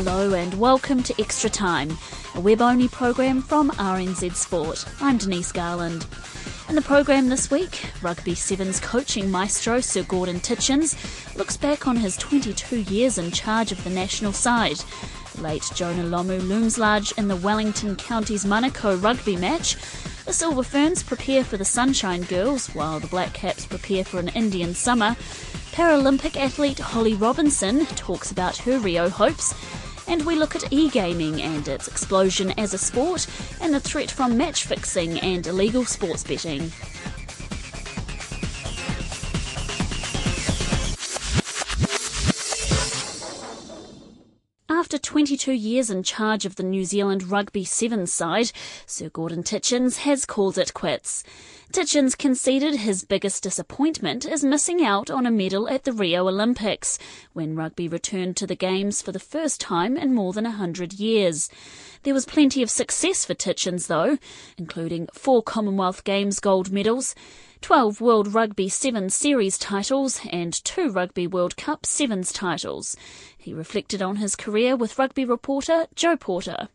Hello and welcome to Extra Time, a web only program from RNZ Sport. I'm Denise Garland. In the program this week, Rugby Sevens coaching maestro Sir Gordon Tietjens looks back on his 22 years in charge of the national side. Late Jonah Lomu looms large in the Wellington Counties Manukau rugby match. The Silver Ferns prepare for the Sunshine Girls, while the Black Caps prepare for an Indian summer. Paralympic athlete Holly Robinson talks about her Rio hopes and we look at e gaming and its explosion as a sport, and the threat from match fixing and illegal sports betting. 22 years in charge of the New Zealand Rugby Sevens side, Sir Gordon Tietjens has called it quits. Tietjens conceded his biggest disappointment is missing out on a medal at the Rio Olympics, when rugby returned to the Games for the first time in more than a hundred years. There was plenty of success for Tietjens, though, including four Commonwealth Games gold medals, 12 World Rugby Sevens Series titles, and two Rugby World Cup Sevens titles. He reflected on his career with rugby reporter Joe Porter.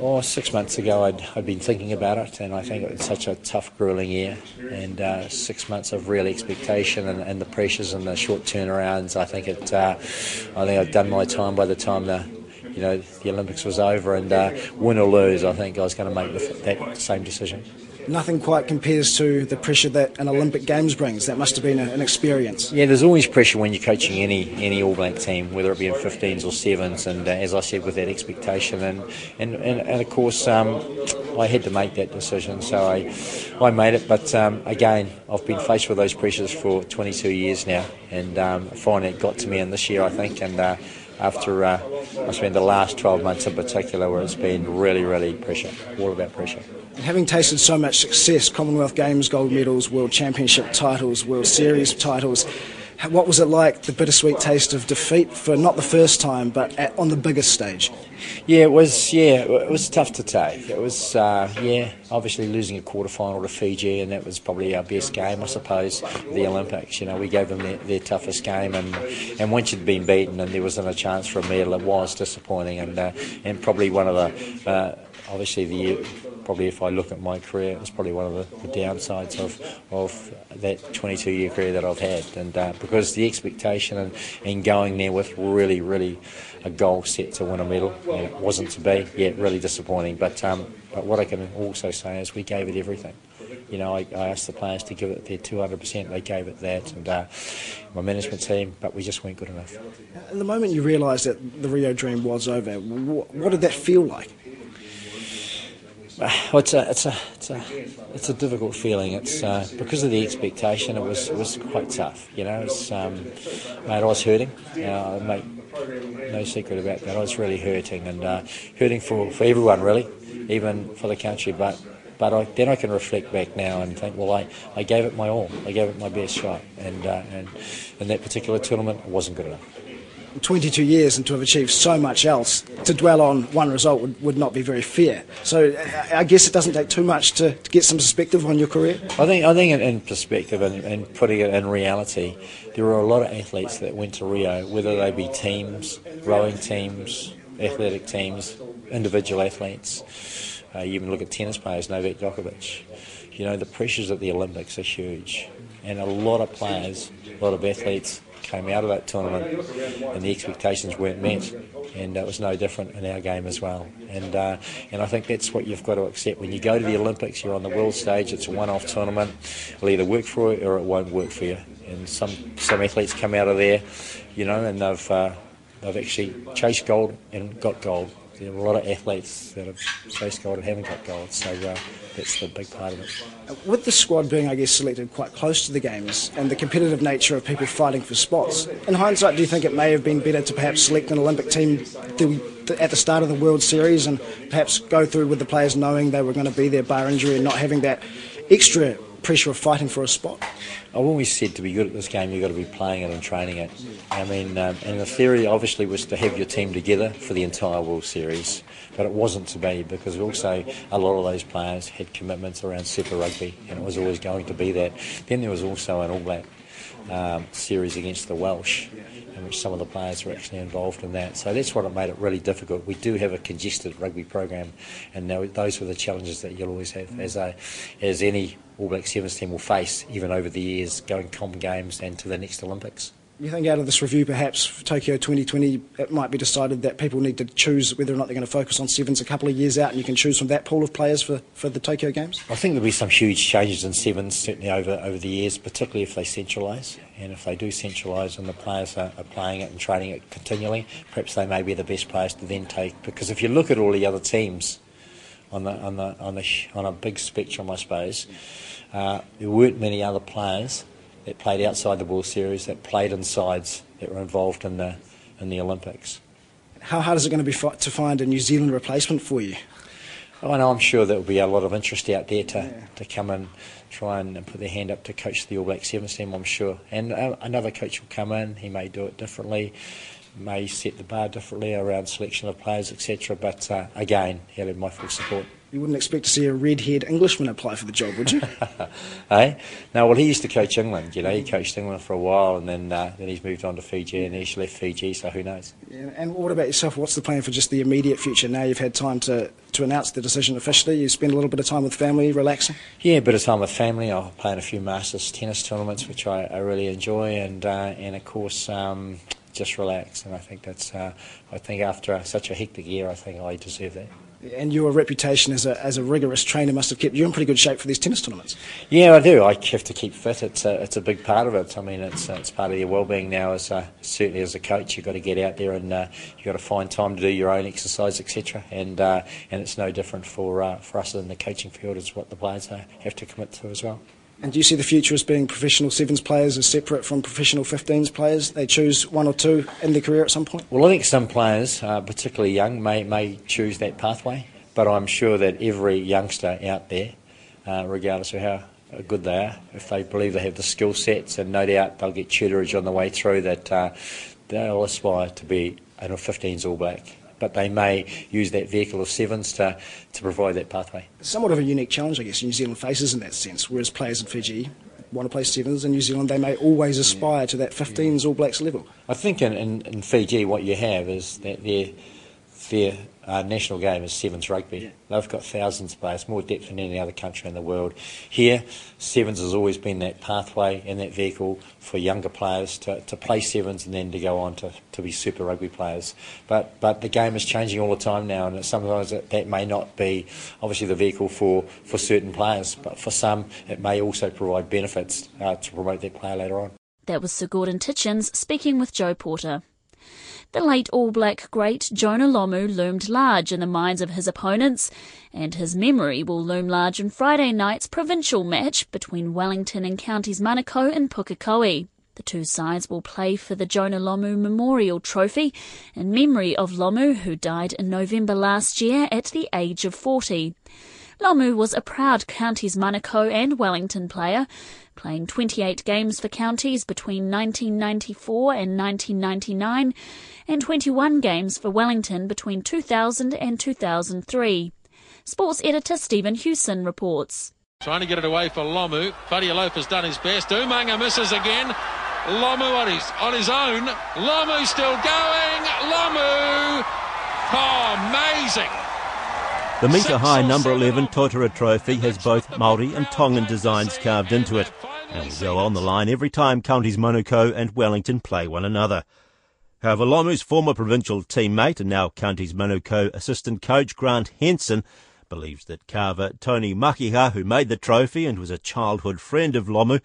Oh, six months ago, I'd, I'd been thinking about it, and I think it was such a tough, grueling year. And uh, six months of real expectation and, and, the pressures and the short turnarounds. I think it. Uh, I think I'd done my time by the time the, you know, the Olympics was over. And uh, win or lose, I think I was going to make the, that same decision nothing quite compares to the pressure that an Olympic Games brings. That must have been a, an experience. Yeah, there's always pressure when you're coaching any any All Black team, whether it be in 15s or 7s, and uh, as I said, with that expectation, and and, and, and of course, um, I had to make that decision, so I I made it. But um, again, I've been faced with those pressures for 22 years now, and um, finally it got to me in this year, I think, and. Uh, after uh, I spent the last 12 months in particular where it's been really, really pressure, all about pressure. Having tasted so much success, Commonwealth Games gold medals, World Championship titles, World Series titles, what was it like, the bittersweet taste of defeat for not the first time, but at, on the biggest stage? Yeah, it was. Yeah, it was tough to take. It was. Uh, yeah, obviously losing a quarter final to Fiji, and that was probably our best game, I suppose. The Olympics. You know, we gave them their, their toughest game, and and once you'd been beaten and there wasn't a chance for a medal, it was disappointing, and uh, and probably one of the. Uh, obviously the probably if I look at my career, it's probably one of the, the downsides of of that 22 year career that I've had, and uh, because the expectation and, and going there with really really a goal set to win a medal, and it wasn't to be. Yeah, really disappointing. But um, but what I can also say is we gave it everything. You know, I, I asked the players to give it their 200%. They gave it that, and uh, my management team, but we just weren't good enough. At the moment you realised that the Rio dream was over, what did that feel like? Well, it's a it's a it's a it's a difficult feeling. It's uh, because of the expectation. It was it was quite tough. You know, it's um, mate, I was hurting. You know, mate, no secret about that. I was really hurting and uh, hurting for, for everyone really, even for the country. But but I, then I can reflect back now and think, well, I, I gave it my all. I gave it my best shot, and uh, and in that particular tournament, it wasn't good enough. 22 years and to have achieved so much else, to dwell on one result would, would not be very fair. So I guess it doesn't take too much to, to get some perspective on your career. I think, I think in, perspective and, and putting it in reality, there are a lot of athletes that went to Rio, whether they be teams, rowing teams, athletic teams, individual athletes. Uh, you even look at tennis players, Novak Djokovic. You know, the pressures at the Olympics are huge. And a lot of players, a lot of athletes came out of that tournament and the expectations weren't met. And it was no different in our game as well. And uh, and I think that's what you've got to accept. When you go to the Olympics, you're on the world stage, it's a one off tournament. It'll either work for you or it won't work for you. And some, some athletes come out of there, you know, and they've, uh, they've actually chased gold and got gold there are a lot of athletes that have chased gold and haven't got gold, so uh, that's the big part of it. With the squad being, I guess, selected quite close to the games and the competitive nature of people fighting for spots, in hindsight, do you think it may have been better to perhaps select an Olympic team at the start of the World Series and perhaps go through with the players knowing they were going to be there bar injury and not having that extra pressure of fighting for a spot? I've always said to be good at this game, you've got to be playing it and training it. I mean, um, and the theory obviously was to have your team together for the entire World Series, but it wasn't to be because also a lot of those players had commitments around Super Rugby, and it was always going to be that. Then there was also an All Black um, series against the Welsh in which some of the players were actually involved in that. So that's what made it really difficult. We do have a congested rugby program, and now those were the challenges that you'll always have as a as any All Black Sevens team will face, even over the years, going Common Games and to the next Olympics. You think out of this review, perhaps for Tokyo 2020, it might be decided that people need to choose whether or not they're going to focus on sevens a couple of years out, and you can choose from that pool of players for, for the Tokyo Games? I think there'll be some huge changes in sevens, certainly over, over the years, particularly if they centralise. And if they do centralise and the players are, are playing it and training it continually, perhaps they may be the best players to then take. Because if you look at all the other teams on, the, on, the, on, the, on a big spectrum, I suppose, uh, there weren't many other players that played outside the World Series, that played in sides that were involved in the in the Olympics. How hard is it going to be to find a New Zealand replacement for you? Oh, I know. I'm sure there will be a lot of interest out there to, yeah. to come and try and put their hand up to coach the All Black Sevens team. I'm sure, and uh, another coach will come in. He may do it differently, may set the bar differently around selection of players, etc. But uh, again, he'll have my full support. You wouldn't expect to see a red-haired Englishman apply for the job, would you? hey, no. Well, he used to coach England. You know, he coached England for a while, and then uh, then he's moved on to Fiji, and he's left Fiji. So who knows? Yeah, and what about yourself? What's the plan for just the immediate future? Now you've had time to to announce the decision officially. You spend a little bit of time with family, relaxing. Yeah, a bit of time with family. I'll play in a few Masters tennis tournaments, which I, I really enjoy, and uh, and of course. Um, just relax, and I think that's. Uh, I think after such a hectic year, I think I deserve that. And your reputation as a, as a rigorous trainer must have kept you in pretty good shape for these tennis tournaments. Yeah, I do. I have to keep fit. It's a, it's a big part of it. I mean, it's, it's part of your well-being now. As a, certainly as a coach, you've got to get out there and uh, you've got to find time to do your own exercise, etc. And uh, and it's no different for uh, for us in the coaching field as what the players uh, have to commit to as well. And do you see the future as being professional sevens players as separate from professional 15s players? They choose one or two in their career at some point? Well, I think some players, uh, particularly young, may, may choose that pathway. But I'm sure that every youngster out there, uh, regardless of how good they are, if they believe they have the skill sets, and no doubt they'll get tutorage on the way through, that uh, they'll aspire to be a 15s All Black but they may use that vehicle of sevens to, to provide that pathway. Somewhat of a unique challenge, I guess, New Zealand faces in that sense, whereas players in Fiji want to play sevens in New Zealand, they may always aspire yeah. to that 15s All Blacks level. I think in, in, in Fiji what you have is that their, their uh, national game is sevens rugby. Yeah. They've got thousands of players, more depth than any other country in the world. Here, sevens has always been that pathway and that vehicle for younger players to, to play sevens and then to go on to, to be super rugby players. But but the game is changing all the time now, and sometimes that, that may not be obviously the vehicle for, for certain players, but for some it may also provide benefits uh, to promote their player later on. That was Sir Gordon Tietjens speaking with Joe Porter. The late All Black great Jonah Lomu loomed large in the minds of his opponents, and his memory will loom large in Friday night's provincial match between Wellington and Counties Manukau and Pukekohe. The two sides will play for the Jonah Lomu Memorial Trophy in memory of Lomu, who died in November last year at the age of 40. Lomu was a proud Counties Manukau and Wellington player, playing 28 games for Counties between 1994 and 1999 and 21 games for Wellington between 2000 and 2003. Sports editor Stephen Hewson reports. Trying to get it away for Lomu. Fadialof has done his best. Umaga misses again. Lomu on his, on his own. Lomu still going. Lomu. Oh, amazing. The metre high number 11 Totara Trophy has both Māori and Tongan designs carved into it and will go on the line every time counties Manukau and Wellington play one another. However, Lomu's former provincial teammate and now Counties Manukau assistant coach Grant Henson believes that carver Tony Makiha, who made the trophy and was a childhood friend of Lomu,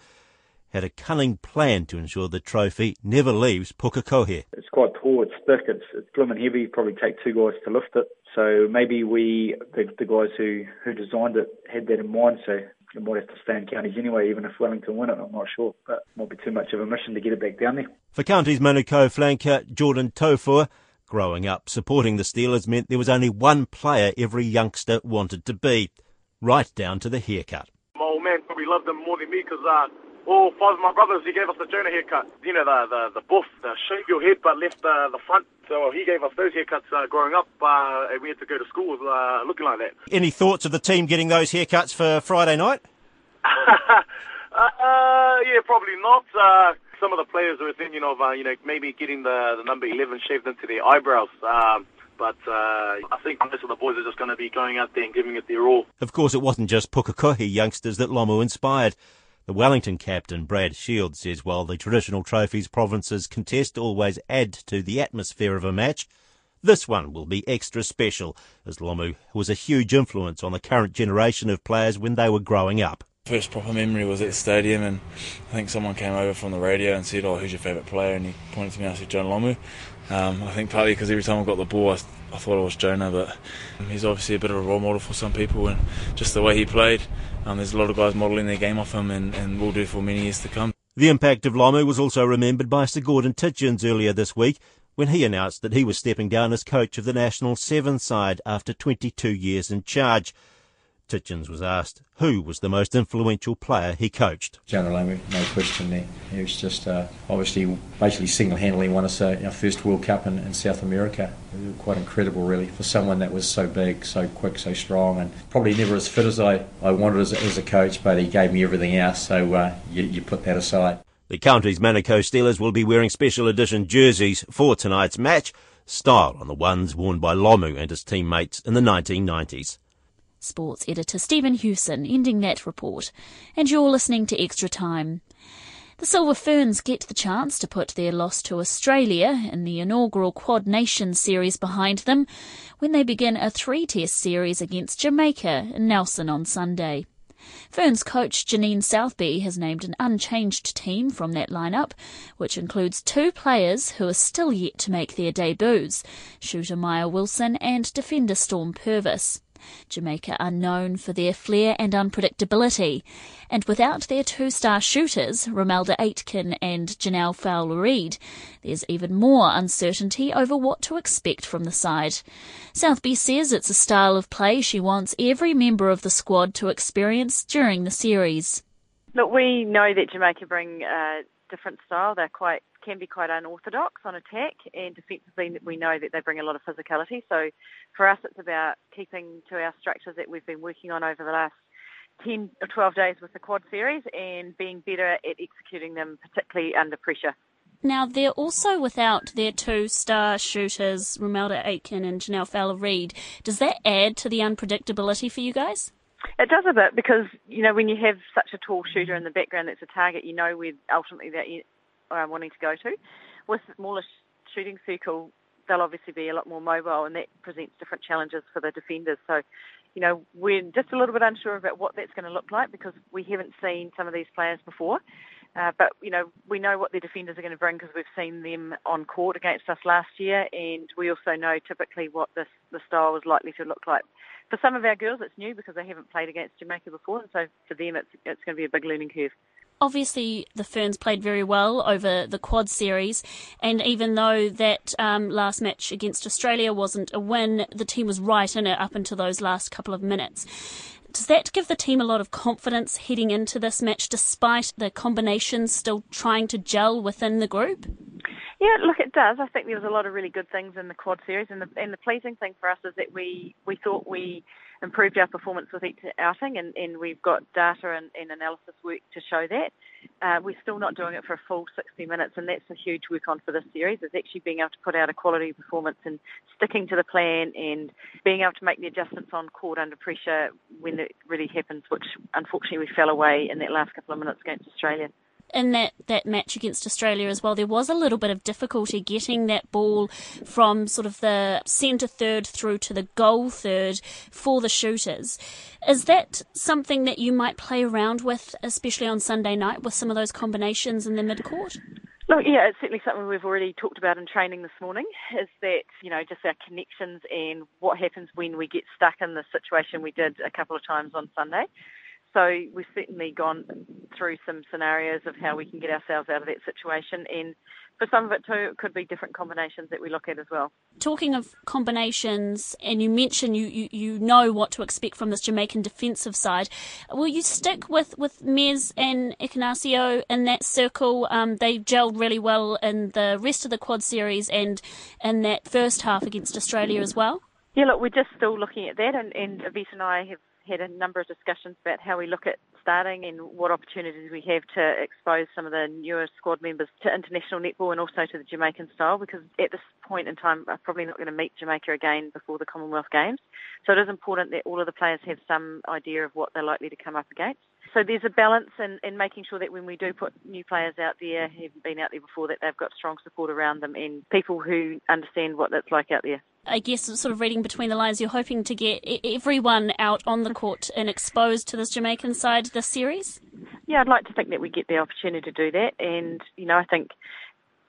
had a cunning plan to ensure the trophy never leaves Pukekohe. It's quite tall, it's thick, it's, it's blooming heavy, probably take two guys to lift it. So maybe we, the, the guys who, who designed it, had that in mind. So it might have to stay in counties anyway, even if Wellington win it. I'm not sure, but it might be too much of a mission to get it back down there. For counties Manukau flanker Jordan Tofua, growing up supporting the Steelers meant there was only one player every youngster wanted to be, right down to the haircut. My old man probably loved them more than me because uh, all five of my brothers, he gave us the Jonah haircut. You know, the the, the buff, the shave your head but left uh, the front. So he gave us those haircuts uh, growing up, uh, and we had to go to school with, uh, looking like that. Any thoughts of the team getting those haircuts for Friday night? Uh, yeah, probably not. Uh, some of the players were thinking of, uh, you know, maybe getting the, the number 11 shaved into their eyebrows. Um, but uh, I think most of the boys are just going to be going out there and giving it their all. Of course, it wasn't just Pukekohe youngsters that Lomu inspired. The Wellington captain, Brad Shield, says while the traditional trophies provinces contest always add to the atmosphere of a match, this one will be extra special, as Lomu was a huge influence on the current generation of players when they were growing up. First proper memory was at the stadium, and I think someone came over from the radio and said, "Oh, who's your favourite player?" And he pointed to me. I said, "John Lomu." Um, I think partly because every time I got the ball, I, I, thought it was Jonah, but he's obviously a bit of a role model for some people, and just the way he played, um, there's a lot of guys modelling their game off him, and, and will do for many years to come. The impact of Lomu was also remembered by Sir Gordon Tietjens earlier this week when he announced that he was stepping down as coach of the national seven side after 22 years in charge. Tietjens was asked who was the most influential player he coached. Jonah Lomu, no question there. He was just uh, obviously basically single-handedly won us uh, our first World Cup in, in South America. Quite incredible, really, for someone that was so big, so quick, so strong, and probably never as fit as I, I wanted as, as a coach, but he gave me everything else, so uh, you, you put that aside. The county's Manukau Steelers will be wearing special edition jerseys for tonight's match, style on the ones worn by Lomu and his teammates in the 1990s. Sports editor Stephen Hewson ending that report. And you're listening to Extra Time. The Silver Ferns get the chance to put their loss to Australia in the inaugural Quad Nations series behind them when they begin a three test series against Jamaica in Nelson on Sunday. Ferns coach Janine Southby has named an unchanged team from that lineup, which includes two players who are still yet to make their debuts, shooter Maya Wilson and defender Storm Purvis. Jamaica are known for their flair and unpredictability, and without their two star shooters, Romelda Aitken and Jhaniele Fowler Reid, there's even more uncertainty over what to expect from the side. Southby says it's a style of play she wants every member of the squad to experience during the series. Look, we know that Jamaica bring a different style. They're quite can be quite unorthodox on attack, and defensively we know that they bring a lot of physicality. So for us, it's about keeping to our structures that we've been working on over the last 10 or 12 days with the quad series and being better at executing them, particularly under pressure. Now, they're also without their two star shooters, Romelda Aitken and Jhaniele Fowler Reid. Does that add to the unpredictability for you guys? It does a bit because, you know, when you have such a tall shooter in the background that's a target, you know where ultimately that you are wanting to go to. With the smaller shooting circle, they'll obviously be a lot more mobile, and that presents different challenges for the defenders. So, you know, we're just a little bit unsure about what that's going to look like because we haven't seen some of these players before. Uh, but you know, we know what their defenders are going to bring because we've seen them on court against us last year, and we also know typically what the style is likely to look like. For some of our girls, it's new because they haven't played against Jamaica before, and so for them, it's it's going to be a big learning curve obviously the Ferns played very well over the quad series, and even though that um, last match against Australia wasn't a win, the team was right in it up until those last couple of minutes. Does that give the team a lot of confidence heading into this match, despite the combinations still trying to gel within the group? Yeah, look, it does. I think there was a lot of really good things in the quad series, and the and the pleasing thing for us is that we we thought we improved our performance with each outing, and, and we've got data and, and analysis work to show that. Uh, we're still not doing it for a full 60 minutes, and that's a huge work on for this series, is actually being able to put out a quality performance and sticking to the plan and being able to make the adjustments on court under pressure when it really happens, which unfortunately we fell away in that last couple of minutes against Australia in that, that match against Australia as well, there was a little bit of difficulty getting that ball from sort of the centre third through to the goal third for the shooters. Is that something that you might play around with, especially on Sunday night, with some of those combinations in the midcourt? Look, yeah, it's certainly something we've already talked about in training this morning. Is that you know just our connections and what happens when we get stuck in the situation we did a couple of times on Sunday. So we've certainly gone through some scenarios of how we can get ourselves out of that situation, and for some of it too, it could be different combinations that we look at as well. Talking of combinations, and you mentioned you, you, you know what to expect from this Jamaican defensive side. Will you stick with, with Mes and Ekenasio in that circle? Um, they gelled really well in the rest of the quad series and in that first half against Australia as well. Yeah, look, we're just still looking at that, and, and Avis and I have had a number of discussions about how we look at starting and what opportunities we have to expose some of the newer squad members to international netball and also to the Jamaican style because at this point in time I'm probably not going to meet Jamaica again before the Commonwealth Games. So it is important that all of the players have some idea of what they're likely to come up against. So there's a balance in, in making sure that when we do put new players out there, who've been out there before, that they've got strong support around them and people who understand what that's like out there. I guess, sort of reading between the lines, you're hoping to get everyone out on the court and exposed to this Jamaican side this series? Yeah, I'd like to think that we get the opportunity to do that. And, you know, I think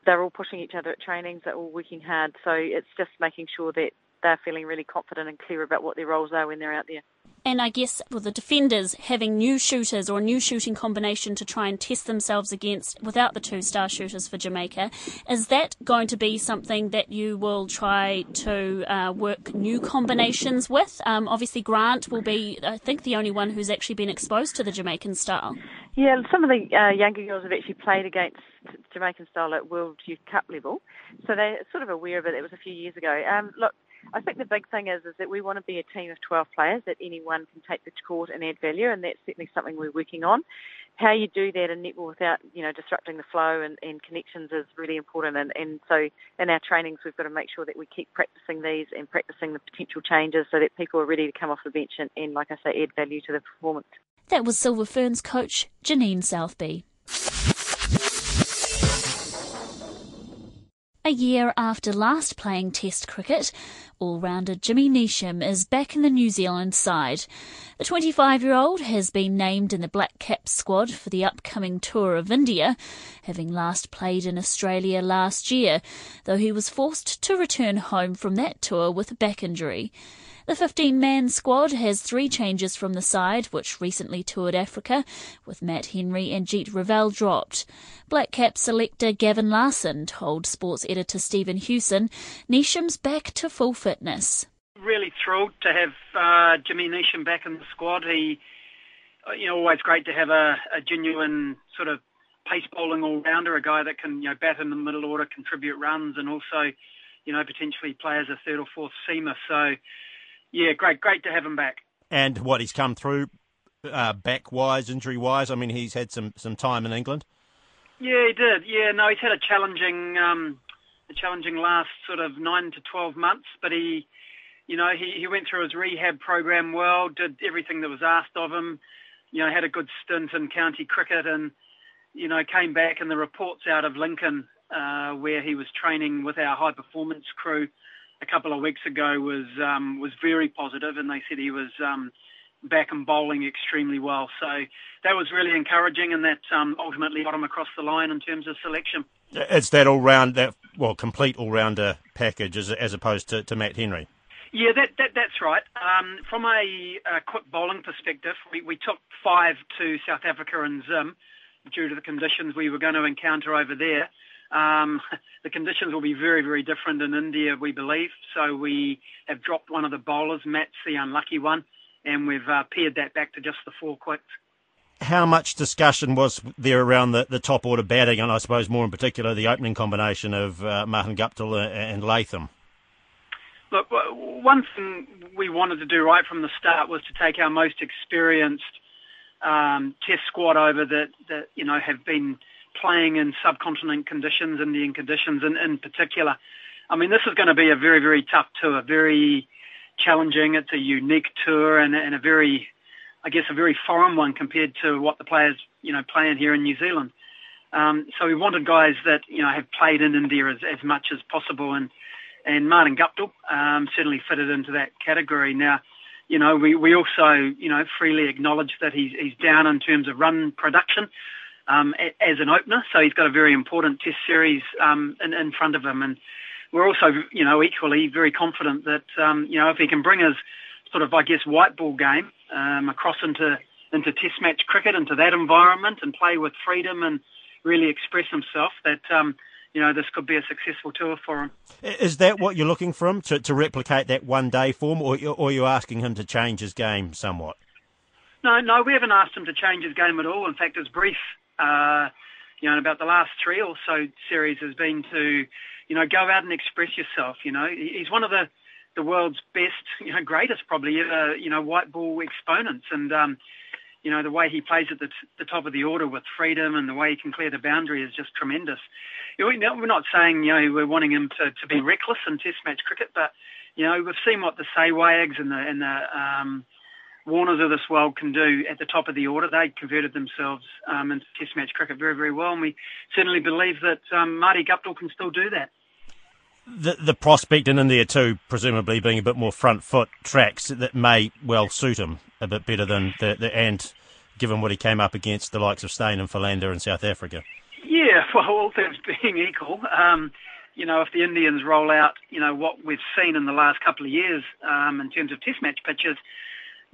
they're all pushing each other at trainings, they're all working hard. So it's just making sure that they're feeling really confident and clear about what their roles are when they're out there. And I guess with the defenders having new shooters or a new shooting combination to try and test themselves against without the two star shooters for Jamaica, is that going to be something that you will try to uh, work new combinations with? Um, obviously, Grant will be, I think, the only one who's actually been exposed to the Jamaican style. Yeah, some of the uh, younger girls have actually played against Jamaican style at World Youth Cup level, so they're sort of aware of it. It was a few years ago. Um, look, I think the big thing is is that we want to be a team of 12 players that anyone can take the court and add value, and that's certainly something we're working on. How you do that in netball without you know disrupting the flow and, and connections is really important. And, and so in our trainings, we've got to make sure that we keep practicing these and practicing the potential changes so that people are ready to come off the bench and, and like I say, add value to the performance. That was Silver Ferns coach Janine Southby. A year after last playing Test cricket, all-rounder Jimmy Neesham is back in the New Zealand side. The 25-year-old has been named in the Black Caps squad for the upcoming tour of India, having last played in Australia last year, though he was forced to return home from that tour with a back injury. The 15 man squad has three changes from the side, which recently toured Africa, with Matt Henry and Jeet Raval dropped. Black Cap selector Gavin Larsen told sports editor Stephen Hewson Neesham's back to full fitness. Really thrilled to have uh, Jimmy Neesham back in the squad. He, uh, you know, always great to have a, a genuine sort of pace bowling all rounder, a guy that can, you know, bat in the middle order, contribute runs, and also, you know, potentially play as a third or fourth seamer. So, yeah, great, great to have him back. And what he's come through, uh, back wise, injury wise. I mean, he's had some some time in England. Yeah, he did. Yeah, no, he's had a challenging, um, a challenging last sort of nine to twelve months, but he, you know, he, he went through his rehab program well, did everything that was asked of him. You know, had a good stint in county cricket, and you know, came back. And the reports out of Lincoln, uh, where he was training with our high performance crew a couple of weeks ago was um, was very positive, and they said he was um, back and bowling extremely well. So that was really encouraging, and that um, ultimately got him across the line in terms of selection. It's that all round, that well, complete all rounder package as, as opposed to, to Matt Henry. Yeah, that, that that's right. Um, from a, a, quick bowling perspective, we, we took five to South Africa and Zim due to the conditions we were going to encounter over there. Um, the conditions will be very, very different in India, we believe. So we have dropped one of the bowlers. Matt's the unlucky one, and we've uh, pared that back to just the four quicks. How much discussion was there around the, the top order batting, and I suppose more in particular the opening combination of uh, Martin Guptill and Latham? Look, one thing we wanted to do right from the start was to take our most experienced um, test squad over that, that you know have been playing in subcontinent conditions, Indian conditions in, in particular. I mean, this is going to be a very, very tough tour, very challenging. It's a unique tour and, and a very, I guess, a very foreign one compared to what the players, you know, playing here in New Zealand. Um, so we wanted guys that, you know, have played in India as, as much as possible. And, and Martin Guptill um, certainly fitted into that category. Now, you know, we, we also, you know, freely acknowledge that he's, he's down in terms of run production. Um, as an opener. So he's got a very important Test series um, in, in front of him, and we're also, you know, equally very confident that um, you know if he can bring his sort of, I guess, white ball game um, across into into Test match cricket, into that environment, and play with freedom and really express himself, that um, you know this could be a successful tour for him. Is that what you're looking for him to, to replicate that one day form, or, or are you asking him to change his game somewhat? No, no, we haven't asked him to change his game at all. In fact, his brief, uh, you know, about the last three or so series has been to, you know, go out and express yourself. You know, he's one of the the world's best, you know, greatest probably ever, you know, white ball exponents, and um, you know, the way he plays at the, t- the top of the order with freedom and the way he can clear the boundary is just tremendous. You know, we're not saying, you know, we're wanting him to, to be reckless in Test match cricket, but, you know, we've seen what the Sehwags and the, and the um, Warners of this world can do at the top of the order. They converted themselves um, into Test match cricket very, very well, and we certainly believe that um, Marty Guptill can still do that. The, the prospect in India too, presumably being a bit more front foot tracks that may well suit him a bit better than the, the and given what he came up against the likes of Steyn and Philander in South Africa. Yeah, well, all things being equal, um, you know, if the Indians roll out, you know, what we've seen in the last couple of years um, in terms of Test match pitches,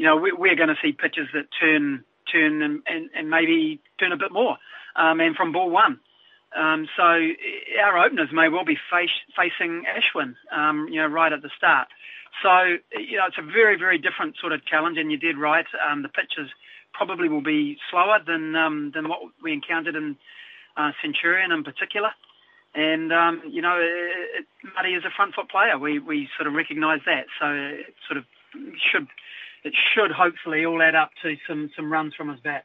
you know, we, we're going to see pitches that turn, turn, and, and, and maybe turn a bit more, um, and from ball one. Um, so our openers may well be face, facing Ashwin, um, you know, right at the start. So you know, it's a very, very different sort of challenge. And you did right. Um, the pitches probably will be slower than um, than what we encountered in uh, Centurion in particular. And um, you know, it, Muddy is a front foot player. We we sort of recognise that. So it sort of should it should hopefully all add up to some some runs from his bat.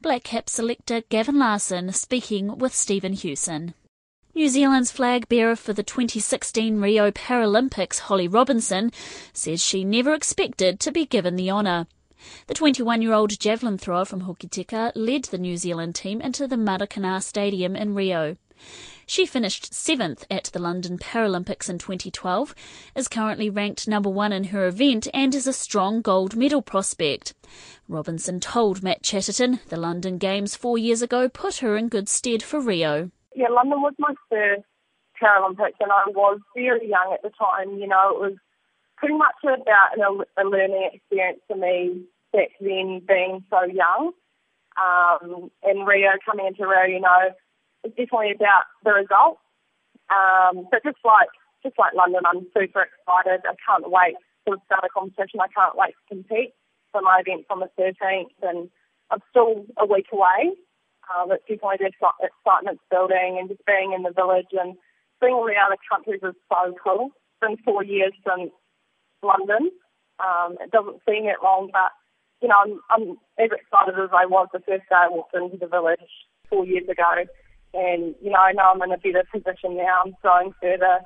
Black Cap selector Gavin Larsen speaking with Stephen Hewson. New Zealand's flag bearer for the 2016 Rio Paralympics, Holly Robinson, says she never expected to be given the honour. The 21 year old javelin thrower from Hokitika led the New Zealand team into the Maracana Stadium in Rio. She finished seventh at the London Paralympics in 2012, is currently ranked number one in her event, and is a strong gold medal prospect. Robinson told Matt Chatterton the London Games four years ago put her in good stead for Rio. Yeah, London was my first Paralympics, and I was very young at the time. You know, it was pretty much about a learning experience for me back then, being so young. Um, and Rio, coming into Rio, you know, it's definitely about the results. Um, but just like just like London, I'm super excited. I can't wait to start a competition. I can't wait to compete for my event on the 13th, and I'm still a week away. Um, it's definitely the excitement building and just being in the village and being all the other countries is so cool. It's been four years since London. Um, it doesn't seem that long, but you know, I'm, I'm as excited as I was the first day I walked into the village four years ago. And, you know, I know I'm in a better position now. I'm going further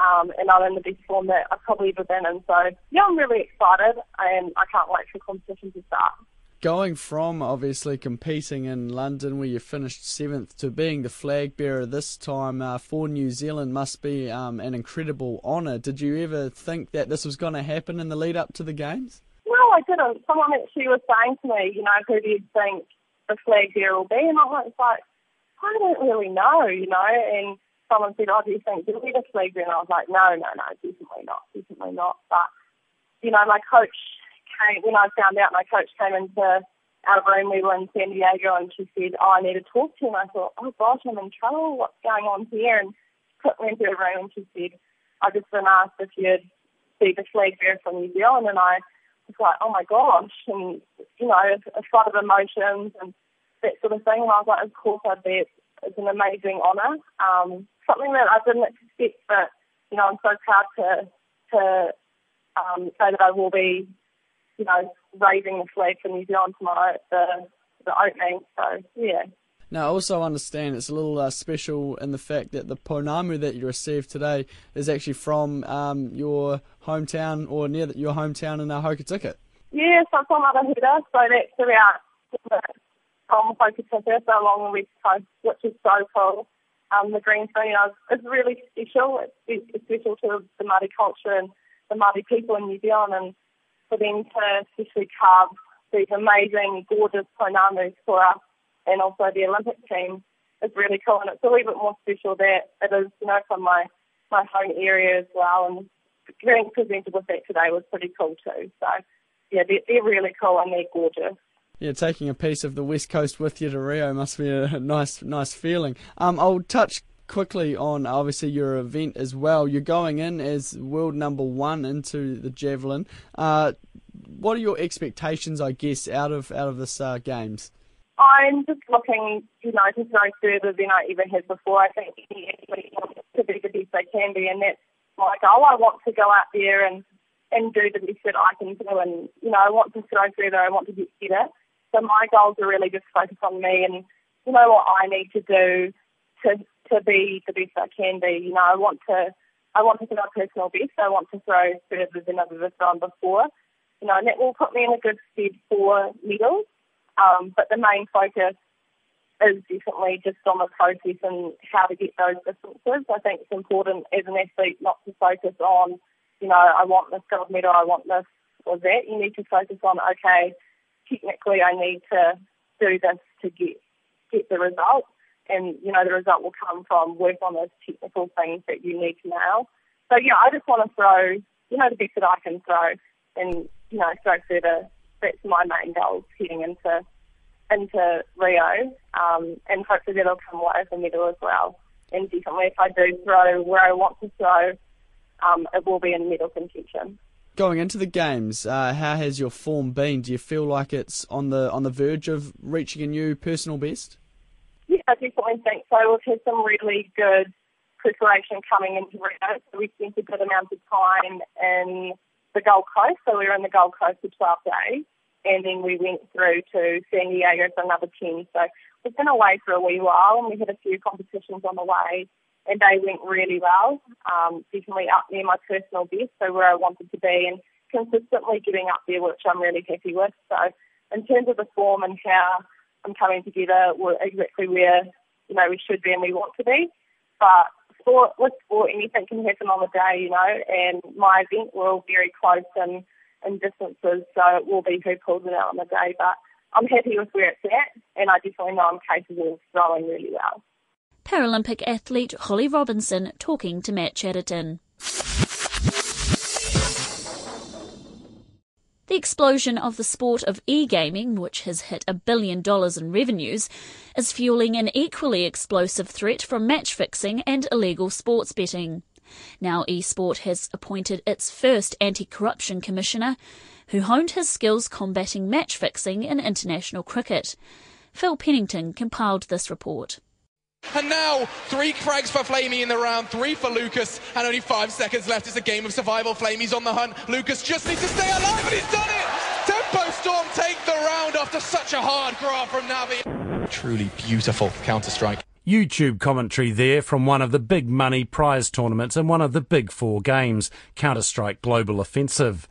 um, and I'm in the best form that I've probably ever been in. So, yeah, I'm really excited and I can't wait for competition to start. Going from obviously competing in London, where you finished seventh, to being the flag bearer this time uh, for New Zealand must be um, an incredible honour. Did you ever think that this was going to happen in the lead up to the Games? No, I didn't. Someone actually was saying to me, you know, who do you think the flag bearer will be? And I was like, I don't really know, you know. And someone said, oh, do you think you'll the flag bearer? And I was like, no, no, no, definitely not, definitely not. But, you know, my coach came, when I found out, my coach came into our room, we were in San Diego, and she said, oh, I need to talk to. And I thought, oh, gosh, I'm in trouble. What's going on here? And she quickly into her room, and she said, I just been asked if you'd be the flag bearer from New Zealand. And I was like, oh, my gosh. And, you know, a flood of emotions and that sort of thing. And I was like, of course I'd be. It's an amazing honour. Um, something that I didn't expect, but, you know, I'm so proud to, to um, say that I will be you know, raising the flag for New Zealand tomorrow at the, the opening. So, yeah. Now, I also understand it's a little uh, special in the fact that the Pounamu that you received today is actually from um, your hometown or near your hometown in uh, Hokitika. Yeah, so I'm from Arahura, so that's about from Hokitika, along the west coast, which is so cool. Um, the green know, it's really special. It's, it's special to the Māori culture and the Māori people in New Zealand, and for them to especially carve these amazing, gorgeous pounamus for us and also the Olympic team is really cool. And it's a little bit more special that it is, you know, from my, my home area as well. And being presented with that today was pretty cool too. So, yeah, they're, they're really cool and they're gorgeous. Yeah, taking a piece of the West Coast with you to Rio must be a nice, nice feeling. Um, I'll touch quickly on obviously your event as well. You're going in as world number one into the javelin. Uh, what are your expectations, I guess, out of out of this uh, games? I'm just looking, you know, to go further than I ever have before. I think any athlete wants to be the best they can be, and that's my goal. I want to go out there and and do the best that I can do, and you know, I want to throw further. I want to get better. So my goals are really just focus on me and you know what I need to do to to be the best I can be. You know, I want to I want to do my personal best. I want to throw further than I've ever thrown before. You know, and that will put me in a good stead for medals. Um, but the main focus is definitely just on the process and how to get those distances. I think it's important as an athlete not to focus on, you know, I want this gold medal, I want this or that. You need to focus on, okay, technically I need to do this to get get the result. And, you know, the result will come from work on those technical things that you need to nail. So, yeah, I just want to throw, you know, the best that I can throw and, you know, throw further. That's my main goal heading into into Rio. Um, and hopefully that'll come away with a medal as well. And definitely if I do throw where I want to throw, um, it will be in medal contention going into the games, uh, how has your form been? Do you feel like it's on the on the verge of reaching a new personal best? Yeah, I definitely think so. We've had some really good preparation coming into Rio. So we spent a good amount of time in the Gold Coast. So we were in the Gold Coast for 12 days. And then we went through to San Diego for another 10. So we've been away for a wee while and we had a few competitions on the way and they went really well. Um, definitely up near my personal best, so where I wanted to be, and consistently getting up there, which I'm really happy with. So, in terms of the form and how I'm coming together, we're exactly where you know we should be and we want to be. But sport, with sport, anything can happen on the day, you know. And my event, we're all very close in in distances, so it will be who pulls it out on the day. But I'm happy with where it's at, and I definitely know I'm capable of throwing really well. Paralympic athlete Holly Robinson talking to Matt Chatterton. The explosion of the sport of e-gaming, which has hit a billion dollars in revenues, is fueling an equally explosive threat from match fixing and illegal sports betting. Now eSport has appointed its first anti-corruption commissioner, who honed his skills combating match fixing in international cricket. Phil Pennington compiled this report. And now, three frags for Flamey in the round, three for Lucas, and only five seconds left. It's a game of survival. Flamey's on the hunt. Lucas just needs to stay alive, and he's done it! Tempo Storm take the round after such a hard grab from Navi. Truly beautiful counter-strike. YouTube commentary there from one of the big money prize tournaments and one of the big four games, Counter Strike Global Offensive.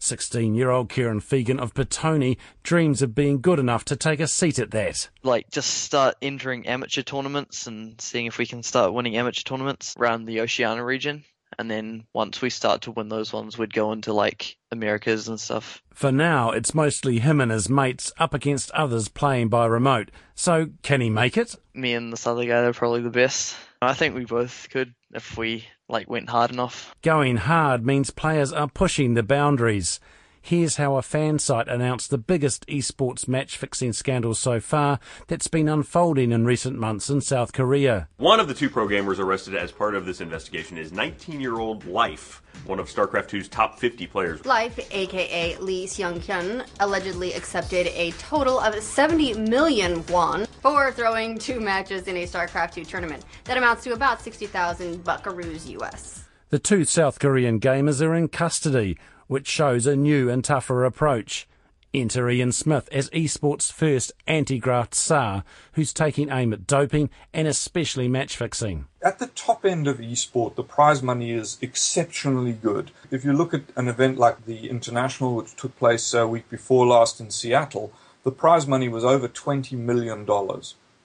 16 year old Kieran Fegan of Petone dreams of being good enough to take a seat at that. Like, just start entering amateur tournaments and seeing if we can start winning amateur tournaments around the Oceania region. And then once we start to win those ones, we'd go into like Americas and stuff. For now, it's mostly him and his mates up against others playing by remote. So, can he make it? Me and this other guy are probably the best. I think we both could if we like went hard enough. Going hard means players are pushing the boundaries. Here's how a fan site announced the biggest esports match fixing scandal so far that's been unfolding in recent months in South Korea. One of the two programmers arrested as part of this investigation is 19 year old Life, one of StarCraft 2's top 50 players. Life, aka Lee Seung Hyun, allegedly accepted a total of 70 million won for throwing two matches in a StarCraft 2 tournament. That amounts to about 60,000 buckaroos US. The two South Korean gamers are in custody which shows a new and tougher approach. Enter Ian Smith as esports' first anti-graft SAR, who's taking aim at doping and especially match fixing. At the top end of esport, the prize money is exceptionally good. If you look at an event like the International, which took place a week before last in Seattle, the prize money was over $20 million.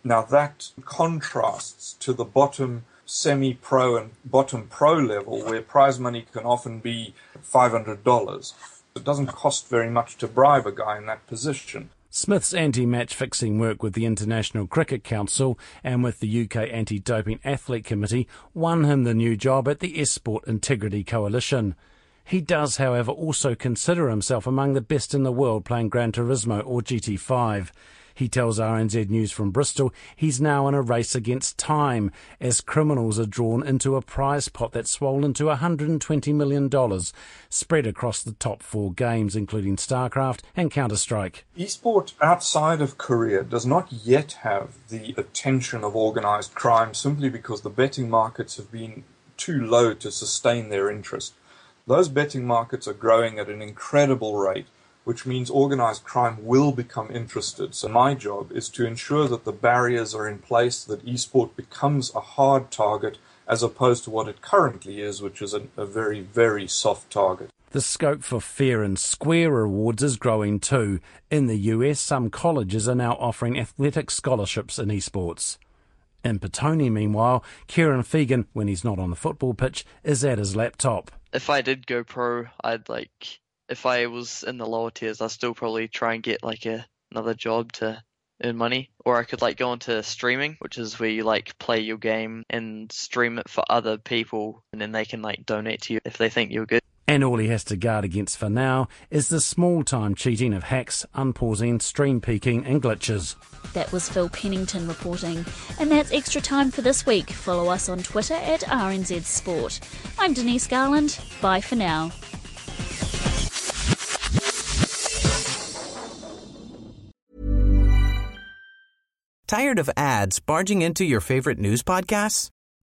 Now that contrasts to the bottom semi-pro and bottom pro level where prize money can often be $500. It doesn't cost very much to bribe a guy in that position. Smith's anti match fixing work with the International Cricket Council and with the UK Anti Doping Athlete Committee won him the new job at the Esport Integrity Coalition. He does, however, also consider himself among the best in the world playing Gran Turismo or GT5. He tells RNZ News from Bristol he's now in a race against time as criminals are drawn into a prize pot that's swollen to $120 million, spread across the top four games, including StarCraft and Counter Strike. Esport outside of Korea does not yet have the attention of organized crime simply because the betting markets have been too low to sustain their interest. Those betting markets are growing at an incredible rate which means organized crime will become interested. So my job is to ensure that the barriers are in place, that esport becomes a hard target as opposed to what it currently is, which is a, a very, very soft target. The scope for fair and square rewards is growing too. In the US, some colleges are now offering athletic scholarships in esports. In Petone, meanwhile, Kieran Fegan, when he's not on the football pitch, is at his laptop. If I did go pro, I'd like if I was in the lower tiers, I'd still probably try and get like a another job to earn money. Or I could like go into streaming, which is where you like play your game and stream it for other people and then they can like donate to you if they think you're good. And all he has to guard against for now is the small time cheating of hacks, unpausing, stream peeking, and glitches. That was Phil Pennington reporting. And that's extra time for this week. Follow us on Twitter at RNZ Sport. I'm Denise Garland. Bye for now. Tired of ads barging into your favorite news podcasts?